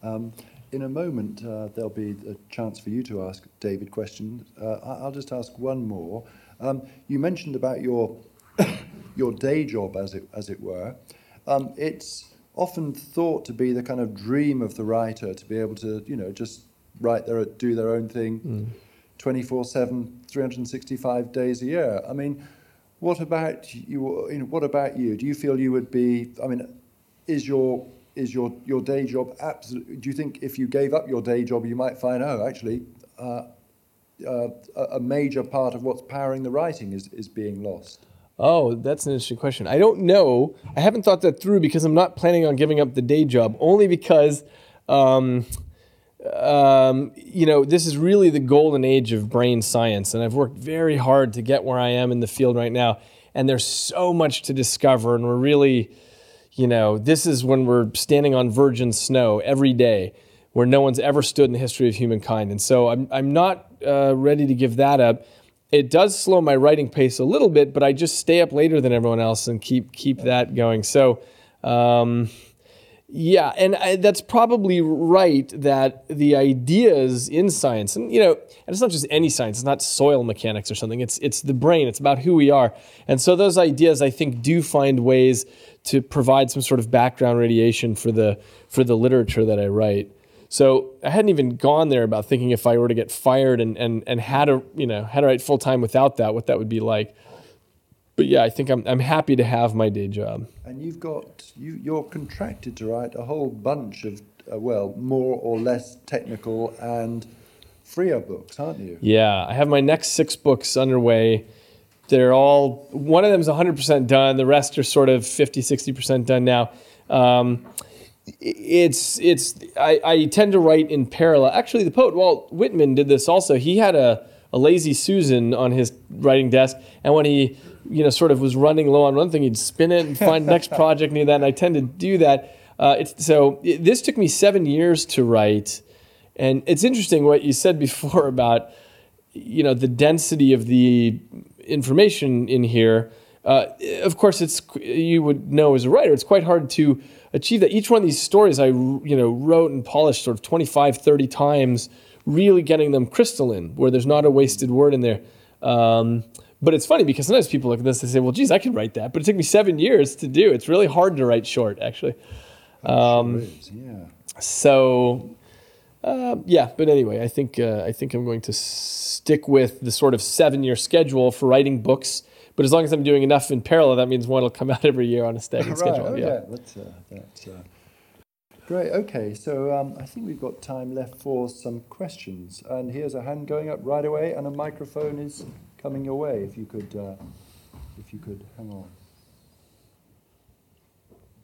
Um, in a moment, uh, there'll be a chance for you to ask David questions. Uh, I'll just ask one more. Um, you mentioned about your your day job, as it as it were. Um, it's often thought to be the kind of dream of the writer to be able to, you know, just write their do their own thing, 24/7, 365 days a year. I mean, what about you? you know, what about you? Do you feel you would be? I mean, is your is your, your day job absolutely, do you think if you gave up your day job, you might find, oh, actually, uh, uh, a major part of what's powering the writing is, is being lost? Oh, that's an interesting question. I don't know. I haven't thought that through because I'm not planning on giving up the day job, only because, um, um, you know, this is really the golden age of brain science. And I've worked very hard to get where I am in the field right now. And there's so much to discover, and we're really you know, this is when we're standing on virgin snow every day where no one's ever stood in the history of humankind. And so I'm, I'm not uh, ready to give that up. It does slow my writing pace a little bit, but I just stay up later than everyone else and keep keep that going. So, um, yeah, and I, that's probably right that the ideas in science, and you know, and it's not just any science, it's not soil mechanics or something. It's it's the brain. It's about who we are, and so those ideas, I think, do find ways to provide some sort of background radiation for the for the literature that I write. So I hadn't even gone there about thinking if I were to get fired and and and had to you know had to write full time without that, what that would be like. But yeah, I think I'm I'm happy to have my day job. And you've got you you're contracted to write a whole bunch of uh, well more or less technical and freer books, aren't you? Yeah, I have my next six books underway they're all, one of them is 100% done. The rest are sort of 50, 60% done now. Um, it's, it's, I, I tend to write in parallel. Actually, the poet Walt Whitman did this also. He had a, a lazy Susan on his writing desk, and when he, you know, sort of was running low on one thing, you'd spin it and find the next project near that. And I tend to do that. Uh, it's, so it, this took me seven years to write, and it's interesting what you said before about, you know, the density of the information in here. Uh, of course, it's you would know as a writer, it's quite hard to achieve that. Each one of these stories I you know wrote and polished sort of 25, 30 times, really getting them crystalline, where there's not a wasted word in there. Um, but it's funny because sometimes people look at this and say, "Well, geez, I could write that," but it took me seven years to do. It's really hard to write short, actually. Um, sure is, yeah. So, uh, yeah. But anyway, I think uh, I think I'm going to stick with the sort of seven-year schedule for writing books But as long as I'm doing enough in parallel, that means one will come out every year on a staggered right, schedule. okay. Yeah. That's, uh, that's uh, great. Okay, so um, I think we've got time left for some questions. And here's a hand going up right away, and a microphone is coming your way. If you could, uh, if you could hang on.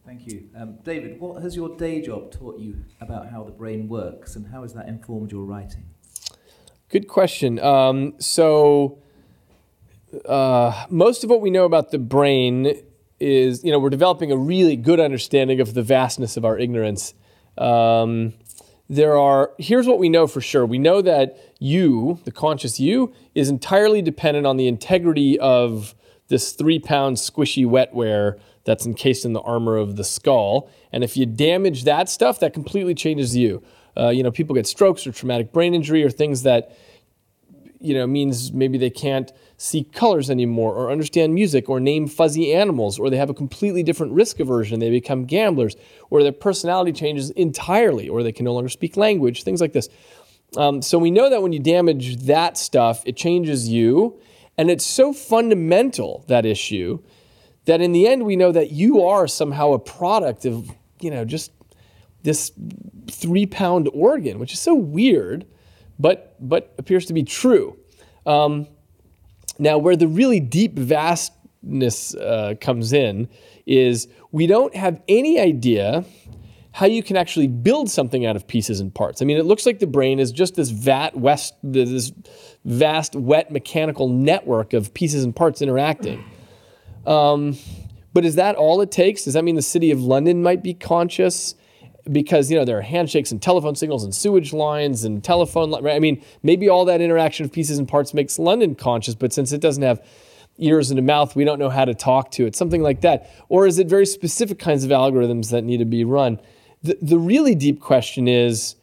Thank you. Um, David, what has your day job taught you about how the brain works and how has that informed your writing? Good question. Um, so, uh, most of what we know about the brain is, you know, we're developing a really good understanding of the vastness of our ignorance. Um, there are, here's what we know for sure. We know that you, the conscious you, is entirely dependent on the integrity of this three pound squishy wetware that's encased in the armor of the skull. And if you damage that stuff, that completely changes you. Uh, you know, people get strokes or traumatic brain injury or things that, you know, means maybe they can't see colors anymore or understand music or name fuzzy animals or they have a completely different risk aversion. They become gamblers or their personality changes entirely or they can no longer speak language, things like this. Um, so we know that when you damage that stuff, it changes you. And it's so fundamental, that issue, that in the end we know that you are somehow a product of, you know, just this three pound organ, which is so weird, but, but appears to be true. Um, now, where the really deep vastness uh, comes in is we don't have any idea how you can actually build something out of pieces and parts. I mean, it looks like the brain is just this vat west, this vast, wet mechanical network of pieces and parts interacting. Um, but is that all it takes? Does that mean the city of London might be conscious? Because you know there are handshakes and telephone signals and sewage lines and telephone. Li-? I mean, maybe all that interaction of pieces and parts makes London conscious, but since it doesn't have ears and a mouth, we don't know how to talk to it. Something like that, or is it very specific kinds of algorithms that need to be run? The the really deep question is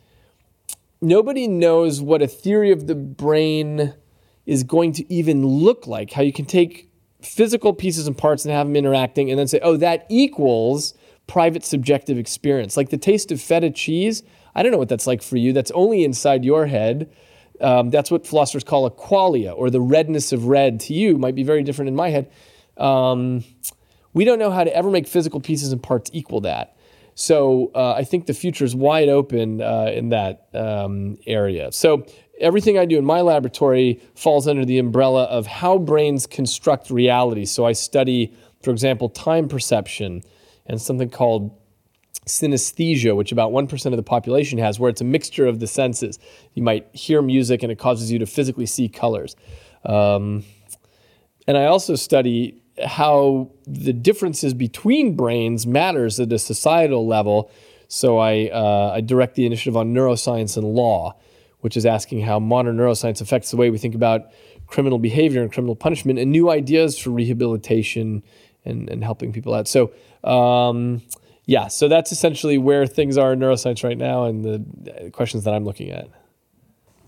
nobody knows what a theory of the brain is going to even look like. How you can take physical pieces and parts and have them interacting and then say, oh, that equals private subjective experience. Like the taste of feta cheese, I don't know what that's like for you. That's only inside your head. Um, that's what philosophers call a qualia, or the redness of red to you might be very different in my head. Um, we don't know how to ever make physical pieces and parts equal that. So uh, I think the future is wide open uh, in that um, area. So everything I do in my laboratory falls under the umbrella of how brains construct reality. So I study, for example, time perception and something called synesthesia, which about 1% of the population has, where it's a mixture of the senses. You might hear music and it causes you to physically see colors. Um, and I also study how the differences between brains matters at a societal level. So I, uh, I direct the initiative on neuroscience and law, which is asking how modern neuroscience affects the way we think about criminal behavior and criminal punishment and new ideas for rehabilitation and, and helping people out. So um, yeah, so that's essentially where things are in neuroscience right now and the questions that I'm looking at.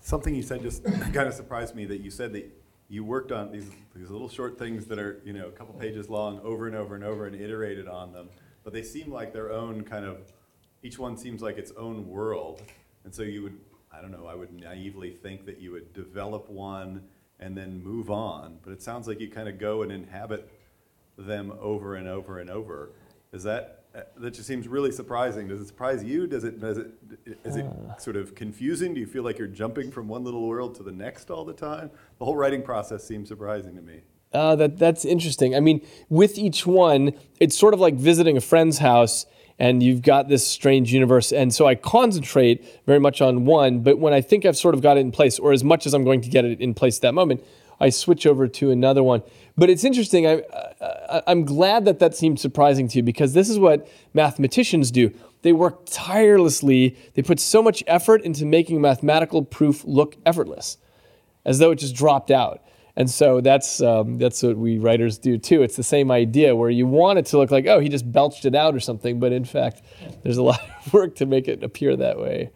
Something you said just kind of surprised me that you said that you worked on these, these little short things that are, you know, a couple pages long over and over and over and iterated on them, but they seem like their own kind of, each one seems like its own world. And so you would, I don't know, I would naively think that you would develop one and then move on, but it sounds like you kind of go and inhabit them over and over and over. Is that that just seems really surprising? Does it surprise you? Does it does it is it sort of confusing? Do you feel like you're jumping from one little world to the next all the time? The whole writing process seems surprising to me. Uh, that that's interesting. I mean, with each one, it's sort of like visiting a friend's house and you've got this strange universe. And so I concentrate very much on one, but when I think I've sort of got it in place, or as much as I'm going to get it in place at that moment, I switch over to another one. But it's interesting. I, I, I'm glad that that seemed surprising to you because this is what mathematicians do. They work tirelessly, they put so much effort into making mathematical proof look effortless, as though it just dropped out. And so that's um, that's what we writers do too. It's the same idea where you want it to look like, oh, he just belched it out or something, but in fact, there's a lot of work to make it appear that way.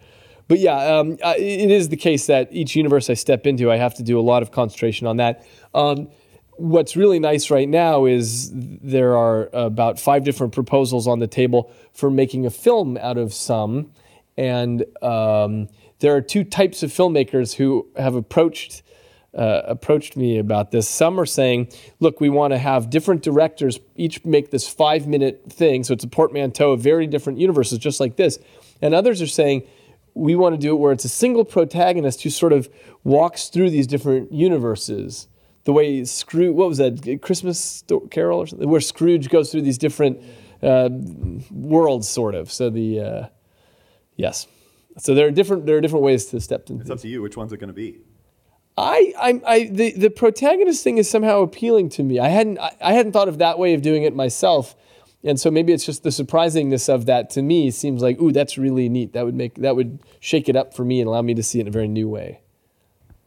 But yeah, um, uh, it is the case that each universe I step into, I have to do a lot of concentration on that. Um, what's really nice right now is there are about five different proposals on the table for making a film out of Sum, and um, there are two types of filmmakers who have approached uh, approached me about this. Some are saying, look, we want to have different directors each make this five minute thing. So it's a portmanteau of very different universes, just like this. And others are saying, we want to do it where it's a single protagonist who sort of walks through these different universes. The way Scrooge, what was that, Christmas Carol or something, where Scrooge goes through these different uh, worlds, sort of. So the, uh, yes. So there are different there are different ways to step into. It's up to you. Which one's it going to be? I, I, I, the, the protagonist thing is somehow appealing to me. I hadn't, I, I hadn't thought of that way of doing it myself, and so maybe it's just the surprisingness of that to me seems like, ooh, that's really neat. That would make, that would shake it up for me and allow me to see it in a very new way.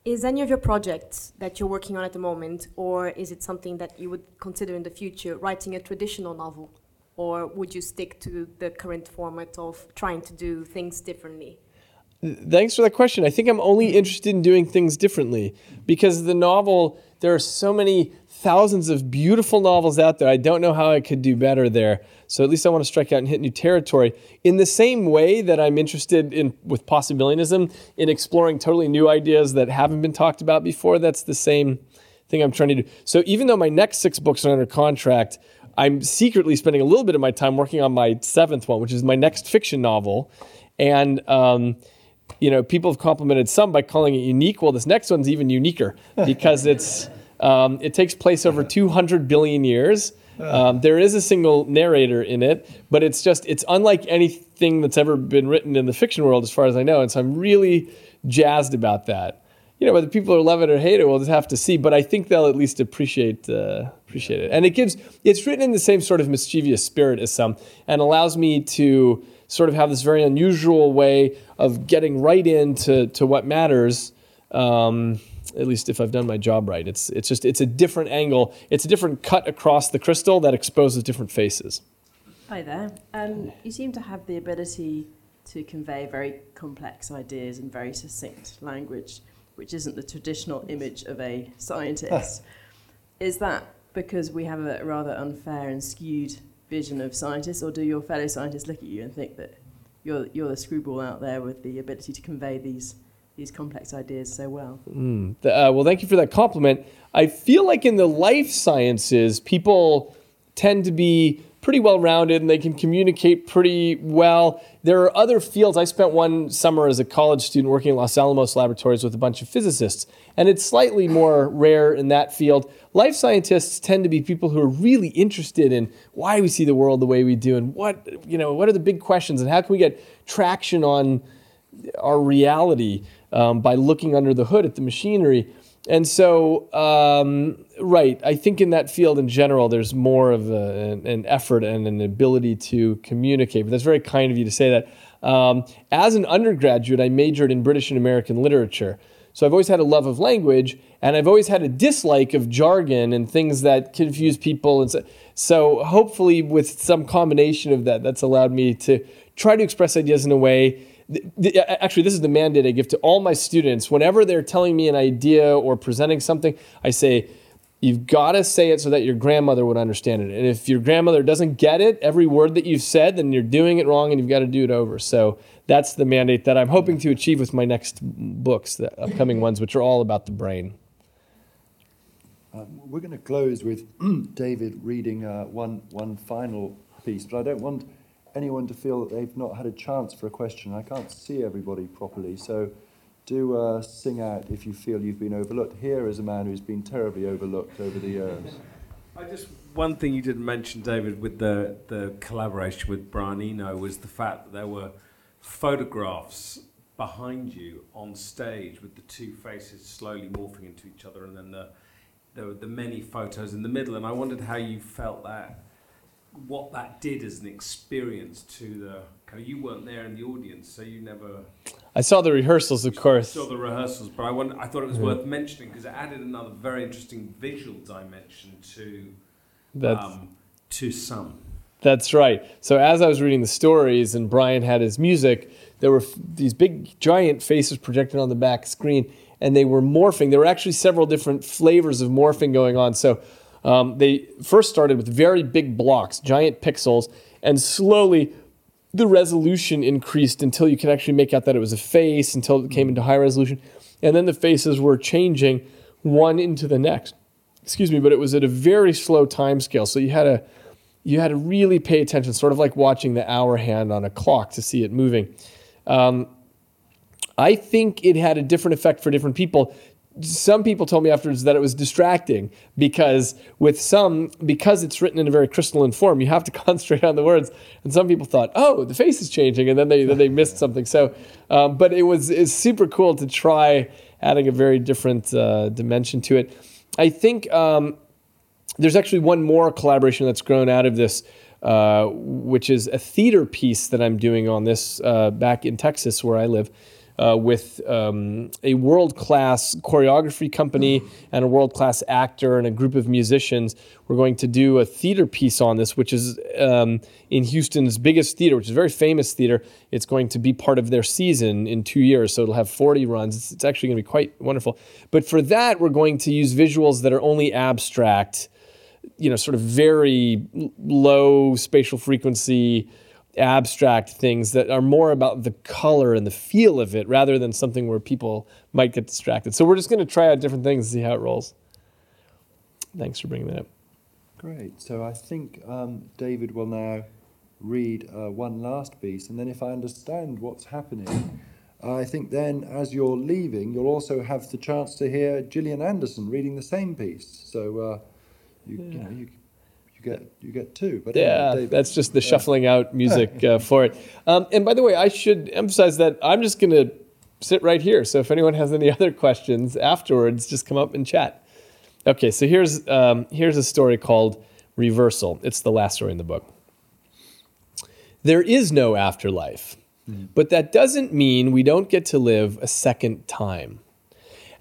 Is any of your projects that you're working on at the moment, or is it something that you would consider in the future, writing a traditional novel, or would you stick to the current format of trying to do things differently? Thanks for that question. I think I'm only interested in doing things differently because the novel, there are so many thousands of beautiful novels out there. I don't know how I could do better there. So at least I want to strike out and hit new territory. In the same way that I'm interested in with possibilianism in exploring totally new ideas that haven't been talked about before, that's the same thing I'm trying to do. So even though my next six books are under contract, I'm secretly spending a little bit of my time working on my seventh one, which is my next fiction novel. And um, you know, people have complimented Sum by calling it unique. Well, this next one's even uniquer because it's um, it takes place over 200 billion years. Um, there is a single narrator in it, but it's just it's unlike anything that's ever been written in the fiction world, as far as I know. And so I'm really jazzed about that. You know, whether people are love it or hate it, we'll just have to see. But I think they'll at least appreciate uh, appreciate it. And it gives it's written in the same sort of mischievous spirit as Sum, and allows me to sort of have this very unusual way of getting right into to what matters. Um, at least if I've done my job right, it's it's just it's a different angle. It's a different cut across the crystal that exposes different faces. Hi there. Um, you seem to have the ability to convey very complex ideas in very succinct language, which isn't the traditional image of a scientist. Is that because we have a rather unfair and skewed vision of scientists, or do your fellow scientists look at you and think that you're, you're the screwball out there with the ability to convey these, these complex ideas so well? Mm. Uh, well, thank you for that compliment. I feel like in the life sciences, people tend to be pretty well rounded and they can communicate pretty well. There are other fields. I spent one summer as a college student working at Los Alamos Laboratories with a bunch of physicists, and it's slightly more rare in that field. Life scientists tend to be people who are really interested in why we see the world the way we do and what, you know, what are the big questions and how can we get traction on our reality um, by looking under the hood at the machinery. And so, um, right, I think in that field in general, there's more of a, an, an, effort and an ability to communicate. But that's very kind of you to say that. Um, as an undergraduate, I majored in British and American literature. So I've always had a love of language, and I've always had a dislike of jargon and things that confuse people. And so, so hopefully, with some combination of that, that's allowed me to try to express ideas in a way actually, this is the mandate I give to all my students. Whenever they're telling me an idea or presenting something, I say, You've got to say it so that your grandmother would understand it. And if your grandmother doesn't get it, every word that you've said, then you're doing it wrong and you've got to do it over. So that's the mandate that I'm hoping to achieve with my next books, the upcoming ones, which are all about the brain. Um, we're going to close with David reading uh, one, one final piece, but I don't want anyone to feel that they've not had a chance for a question. I can't see everybody properly, so do uh, sing out if you feel you've been overlooked. Here is a man who's been terribly overlooked over the years. I just one thing you didn't mention, David, with the the collaboration with Brian Eno was the fact that there were photographs behind you on stage with the two faces slowly morphing into each other, and then the there were the many photos in the middle. And I wondered how you felt that what that did as an experience to the kind of you weren't there in the audience, so you never. I saw the rehearsals, of course. Saw the rehearsals, but I want, I thought it was yeah. worth mentioning because it added another very interesting visual dimension to um, to Sum. That's right. So as I was reading the stories and Brian had his music, there were f- these big giant faces projected on the back screen, and they were morphing. There were actually several different flavors of morphing going on. So um, they first started with very big blocks, giant pixels, and slowly the resolution increased until you could actually make out that it was a face, until it came into high resolution. And then the faces were changing one into the next. Excuse me, but it was at a very slow time scale. So you had to you had to really pay attention, sort of like watching the hour hand on a clock to see it moving. Um, I think it had a different effect for different people. Some people told me afterwards that it was distracting because with Sum, because it's written in a very crystalline form, you have to concentrate on the words. And some people thought, oh, the face is changing, and then they then they missed something. So, um, but it was it's super cool to try adding a very different uh, dimension to it. I think um, there's actually one more collaboration that's grown out of this. Uh, which is a theater piece that I'm doing on this uh, back in Texas, where I live uh, with um, a world class choreography company and a world class actor and a group of musicians. We're going to do a theater piece on this, which is um, in Houston's biggest theater, which is a very famous theater. It's going to be part of their season in two years, so it'll have 40 runs. It's, it's actually going to be quite wonderful. But for that, we're going to use visuals that are only abstract, you know, sort of very low spatial frequency abstract things that are more about the color and the feel of it rather than something where people might get distracted. So we're just going to try out different things and see how it rolls. Thanks for bringing that up. Great. So I think um, David will now read uh, one last piece, and then if I understand what's happening, I think then as you're leaving, you'll also have the chance to hear Gillian Anderson reading the same piece. So uh, you, yeah. you know you get you get two. But yeah, anyway, that's just the shuffling out music uh, for it. Um, and by the way, I should emphasize that I'm just going to sit right here. So if anyone has any other questions afterwards, just come up and chat. Okay, so here's um, here's a story called Reversal. It's the last story in the book. There is no afterlife, mm-hmm. but that doesn't mean we don't get to live a second time.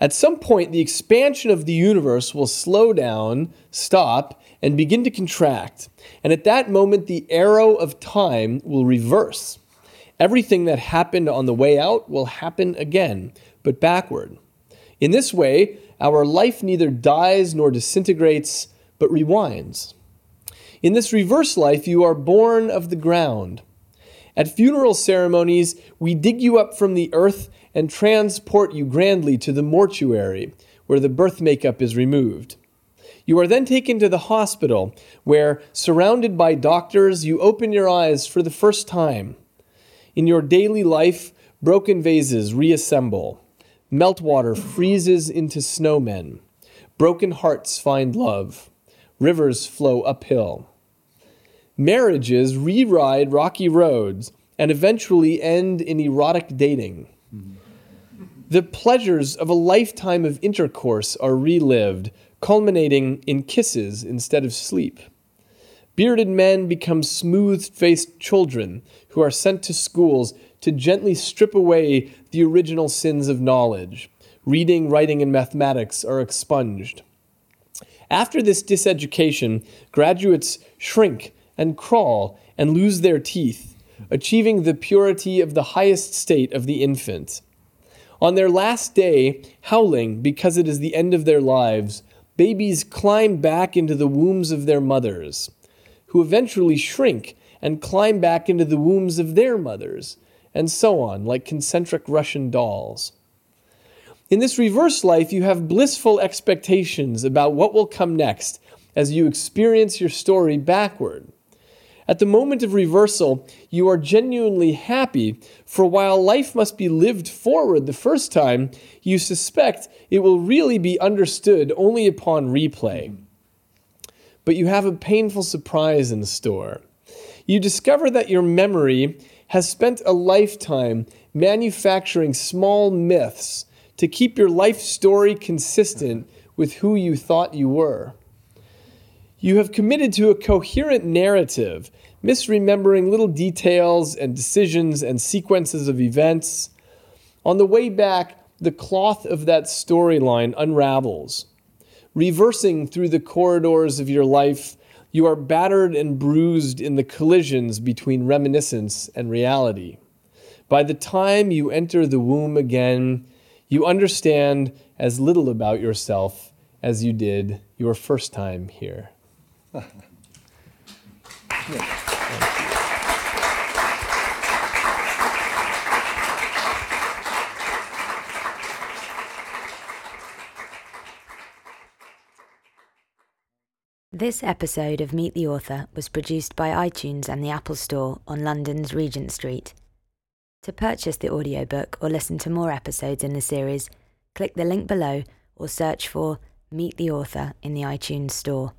At some point, the expansion of the universe will slow down, stop, and begin to contract. And at that moment, the arrow of time will reverse. Everything that happened on the way out will happen again, but backward. In this way, our life neither dies nor disintegrates, but rewinds. In this reverse life, you are born of the ground. At funeral ceremonies, we dig you up from the earth and transport you grandly to the mortuary, where the birth makeup is removed. You are then taken to the hospital, where, surrounded by doctors, you open your eyes for the first time. In your daily life, broken vases reassemble, meltwater freezes into snowmen, broken hearts find love, rivers flow uphill. Marriages re-ride rocky roads and eventually end in erotic dating. The pleasures of a lifetime of intercourse are relived, culminating in kisses instead of sleep. Bearded men become smooth faced children who are sent to schools to gently strip away the original sins of knowledge. Reading, writing, and mathematics are expunged. After this diseducation, graduates shrink and crawl and lose their teeth, achieving the purity of the highest state of the infant. On their last day, howling because it is the end of their lives, babies climb back into the wombs of their mothers, who eventually shrink and climb back into the wombs of their mothers, and so on, like concentric Russian dolls. In this reverse life, you have blissful expectations about what will come next as you experience your story backward. At the moment of reversal, you are genuinely happy, for while life must be lived forward the first time, you suspect it will really be understood only upon replay. But you have a painful surprise in store. You discover that your memory has spent a lifetime manufacturing small myths to keep your life story consistent with who you thought you were. You have committed to a coherent narrative, misremembering little details and decisions and sequences of events. On the way back, the cloth of that storyline unravels. Reversing through the corridors of your life, you are battered and bruised in the collisions between reminiscence and reality. By the time you enter the womb again, you understand as little about yourself as you did your first time here yeah. This episode of Meet the Author was produced by iTunes and the Apple Store on London's Regent Street. To purchase the audiobook or listen to more episodes in the series, click the link below or search for Meet the Author in the iTunes Store.